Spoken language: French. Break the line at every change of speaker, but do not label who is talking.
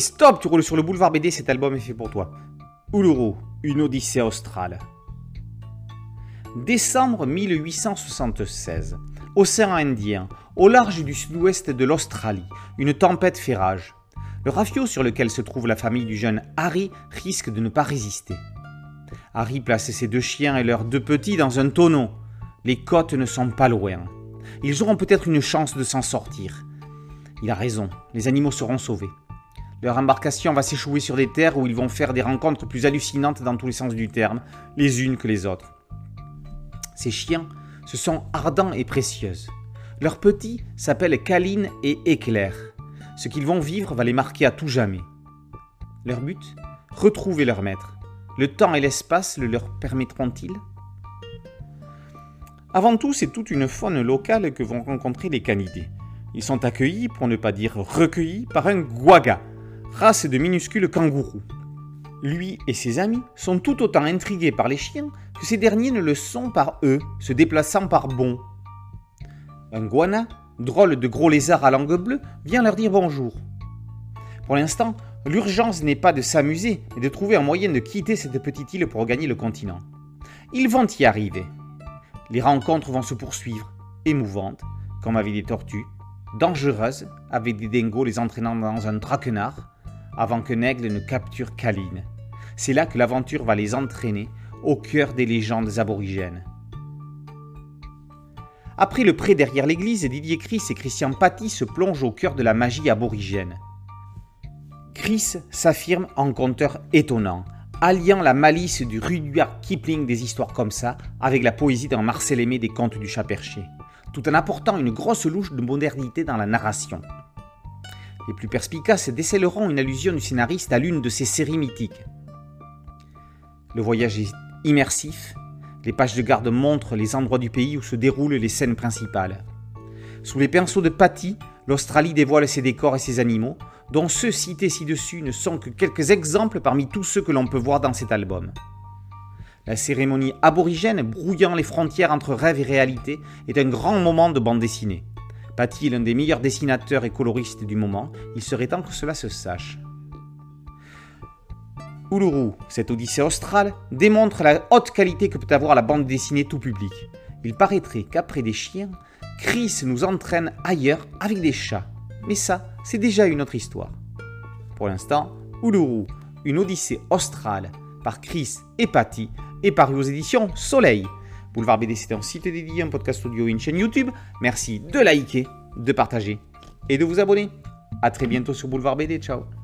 Stop, tu roules sur le boulevard BD, cet album est fait pour toi. Uluru, une odyssée australe. Décembre 1876. Océan Indien, au large du sud-ouest de l'Australie, une tempête fait rage. Le rafio sur lequel se trouve la famille du jeune Harry risque de ne pas résister. Harry place ses deux chiens et leurs deux petits dans un tonneau. Les côtes ne sont pas loin. Ils auront peut-être une chance de s'en sortir. Il a raison, les animaux seront sauvés. Leur embarcation va s'échouer sur des terres où ils vont faire des rencontres plus hallucinantes dans tous les sens du terme, les unes que les autres. Ces chiens, ce sont ardents et précieuses. Leurs petits s'appellent Caline et Éclair. Ce qu'ils vont vivre va les marquer à tout jamais. Leur but Retrouver leur maître. Le temps et l'espace le leur permettront-ils? Avant tout, c'est toute une faune locale que vont rencontrer les canidés. Ils sont accueillis, pour ne pas dire recueillis, par un guaga, race de minuscules kangourous. Lui et ses amis sont tout autant intrigués par les chiens que ces derniers ne le sont par eux, se déplaçant par bond. Un guana, drôle de gros lézard à langue bleue, vient leur dire bonjour. Pour l'instant, l'urgence n'est pas de s'amuser, mais de trouver un moyen de quitter cette petite île pour regagner le continent. Ils vont y arriver. Les rencontres vont se poursuivre, émouvantes, comme avec des tortues, dangereuses, avec des dingos les entraînant dans un traquenard, avant que Nègle ne capture Kaline. C'est là que l'aventure va les entraîner au cœur des légendes aborigènes. Après le pré derrière l'église, Didier Chris et Christian Paty se plongent au cœur de la magie aborigène. Chris s'affirme en conteur étonnant, alliant la malice du Rudyard Kipling des histoires comme ça avec la poésie d'un Marcel Aimé des contes du chat perché, tout en apportant une grosse louche de modernité dans la narration. Les plus perspicaces décèleront une allusion du scénariste à l'une de ses séries mythiques. Le voyage est immersif, les pages de garde montrent les endroits du pays où se déroulent les scènes principales. Sous les pinceaux de Patty, l'Australie dévoile ses décors et ses animaux, dont ceux cités ci-dessus ne sont que quelques exemples parmi tous ceux que l'on peut voir dans cet album. La cérémonie aborigène, brouillant les frontières entre rêve et réalité, est un grand moment de bande dessinée. Patty est l'un des meilleurs dessinateurs et coloristes du moment, il serait temps que cela se sache. Uluru, cette odyssée australe, démontre la haute qualité que peut avoir la bande dessinée tout public. Il paraîtrait qu'après des chiens, Chris nous entraîne ailleurs avec des chats. Mais ça, c'est déjà une autre histoire. Pour l'instant, Uluru, une odyssée australe, par Chris et Patty, est paru aux éditions Soleil. Boulevard BD, c'est un site dédié, un podcast audio une chaîne YouTube. Merci de liker, de partager et de vous abonner. A très bientôt sur Boulevard BD. Ciao